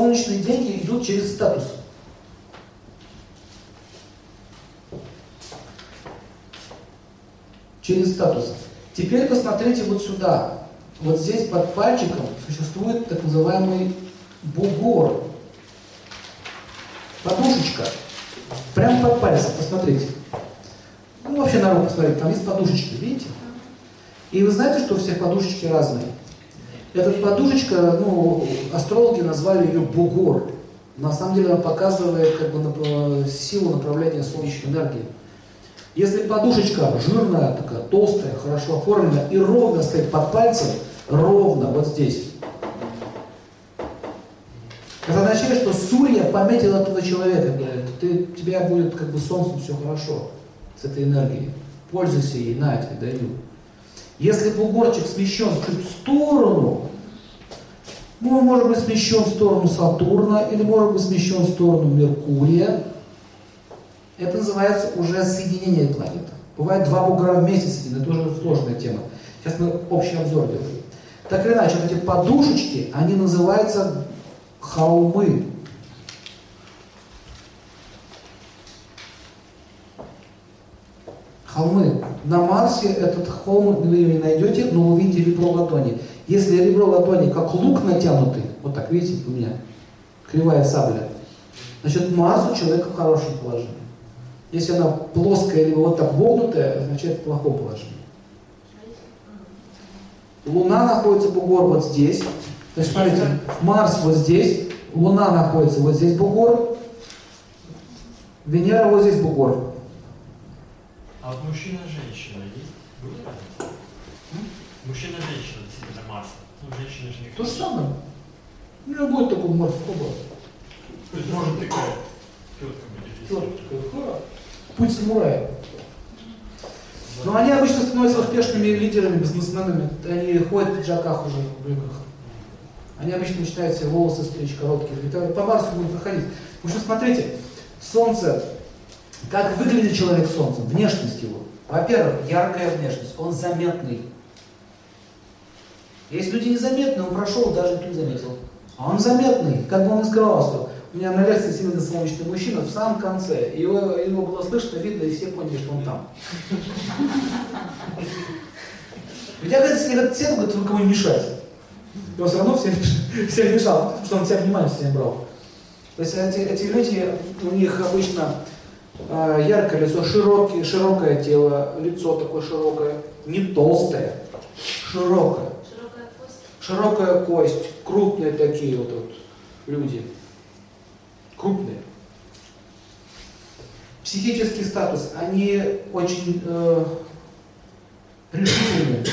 солнечные деньги идут через статус. Через статус. Теперь посмотрите вот сюда. Вот здесь под пальчиком существует так называемый бугор. Подушечка. Прямо под пальцем, посмотрите. Ну, вообще народ, посмотрите, там есть подушечки, видите? И вы знаете, что все подушечки разные? Эта подушечка, ну, астрологи назвали ее бугор. На самом деле она показывает как бы, силу направления солнечной энергии. Если подушечка жирная, такая толстая, хорошо оформленная и ровно стоит под пальцем, ровно вот здесь, это означает, что Сурья пометил этого человека, говорит, ты, тебя будет как бы солнцем все хорошо с этой энергией. Пользуйся ей, на тебе даю. Если бугорчик смещен чуть в сторону, ну, он может быть смещен в сторону Сатурна или может быть смещен в сторону Меркурия, это называется уже соединение планет. Бывает два бугра вместе соединены, это уже сложная тема. Сейчас мы общий обзор делаем. Так или иначе, вот эти подушечки, они называются холмы. Холмы. На Марсе этот холм вы не найдете, но увидите ребро ладони. Если ребро ладони как лук натянутый, вот так, видите, у меня кривая сабля, значит Марс у человека в хорошем положении. Если она плоская, либо вот так вогнутая, означает в плохом положении. Луна находится бугор вот здесь. То есть, смотрите, Марс вот здесь, Луна находится вот здесь бугор, Венера вот здесь бугор. А вот мужчина и женщина есть? Будет разница? Мужчина и женщина действительно Марса. Ну, женщина же не То же самое. У меня будет такой Марс оба. То есть может такая тетка будет. Четко. Путь самурая. Но они обычно становятся успешными лидерами, бизнесменами. Они ходят в пиджаках уже, в брюках. Они обычно начинают себе волосы стричь короткие. По Марсу будет проходить. В общем, смотрите, Солнце, как выглядит человек Солнцем, внешность его. Во-первых, яркая внешность, он заметный. Есть люди незаметные, он прошел, даже никто не заметил. А он заметный, как бы он ни скрывался. У меня на лекции сегодня солнечный мужчина в самом конце. Его, его было слышно, видно, и все поняли, что он там. Ведь я, говорит, я сел, говорит, вы кому мешать. И он все равно всем, всем мешал, что он тебя внимание всем брал. То есть эти, эти люди, у них обычно яркое лицо, широкие, широкое тело, лицо такое широкое, не толстое, широкое. Широкая кость. Широкая кость, крупные такие вот, вот люди. Крупные. Психический статус, они очень э, решительные.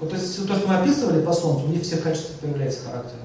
Вот то, есть, то, что мы описывали по Солнцу, у них все качества появляется характера.